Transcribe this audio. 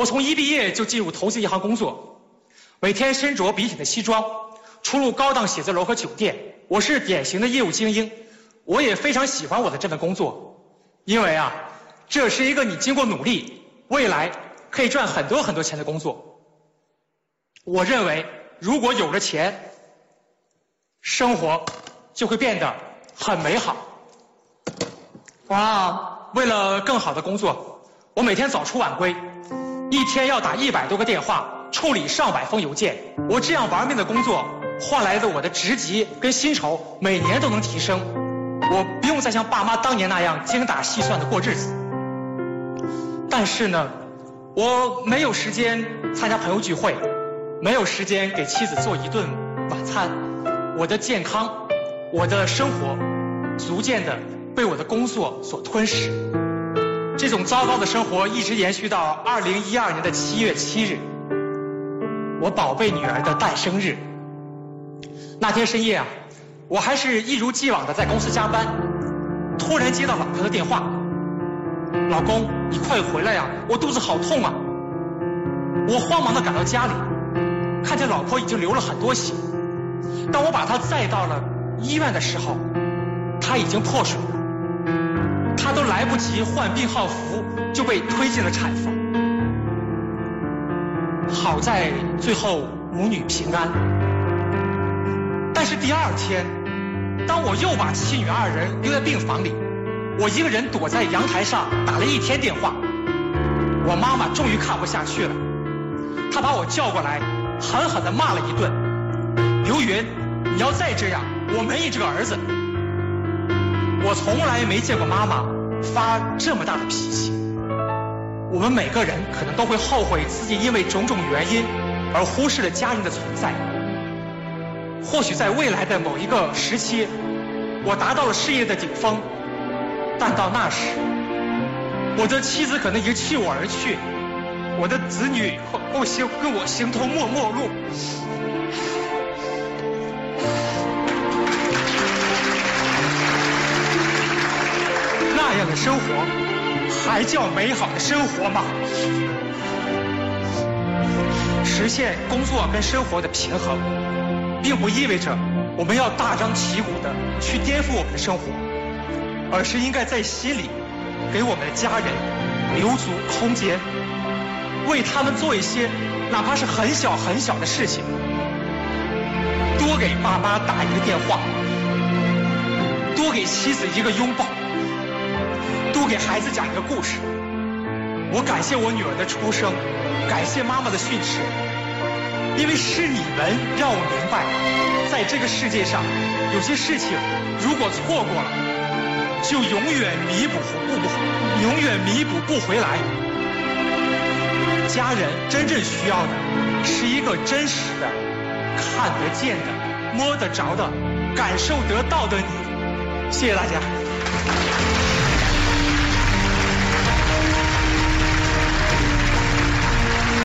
我从一毕业就进入投资银行工作，每天身着笔挺的西装，出入高档写字楼和酒店。我是典型的业务精英，我也非常喜欢我的这份工作，因为啊，这是一个你经过努力，未来可以赚很多很多钱的工作。我认为，如果有了钱，生活就会变得很美好。哇，为了更好的工作，我每天早出晚归。一天要打一百多个电话，处理上百封邮件。我这样玩命的工作，换来的我的职级跟薪酬每年都能提升。我不用再像爸妈当年那样精打细算的过日子。但是呢，我没有时间参加朋友聚会，没有时间给妻子做一顿晚餐。我的健康，我的生活，逐渐的被我的工作所吞噬。这种糟糕的生活一直延续到二零一二年的七月七日，我宝贝女儿的诞生日。那天深夜啊，我还是一如既往的在公司加班，突然接到老婆的电话：“老公，你快回来呀，我肚子好痛啊！”我慌忙的赶到家里，看见老婆已经流了很多血。当我把她载到了医院的时候，她已经破水了。来不及换病号服，就被推进了产房。好在最后母女平安。但是第二天，当我又把妻女二人留在病房里，我一个人躲在阳台上打了一天电话，我妈妈终于看不下去了，她把我叫过来，狠狠地骂了一顿：“刘云，你要再这样，我没你这个儿子。”我从来没见过妈妈发这么大的脾气。我们每个人可能都会后悔自己因为种种原因而忽视了家人的存在。或许在未来的某一个时期，我达到了事业的顶峰，但到那时，我的妻子可能已经弃我而去，我的子女会形跟我形同陌陌路。生活还叫美好的生活吗？实现工作跟生活的平衡，并不意味着我们要大张旗鼓的去颠覆我们的生活，而是应该在心里给我们的家人留足空间，为他们做一些哪怕是很小很小的事情，多给爸妈打一个电话，多给妻子一个拥抱。给孩子讲一个故事。我感谢我女儿的出生，感谢妈妈的训斥，因为是你们让我明白，在这个世界上，有些事情如果错过了，就永远弥补不不永远弥补不回来。家人真正需要的是一个真实的、看得见的、摸得着的、感受得到的你。谢谢大家。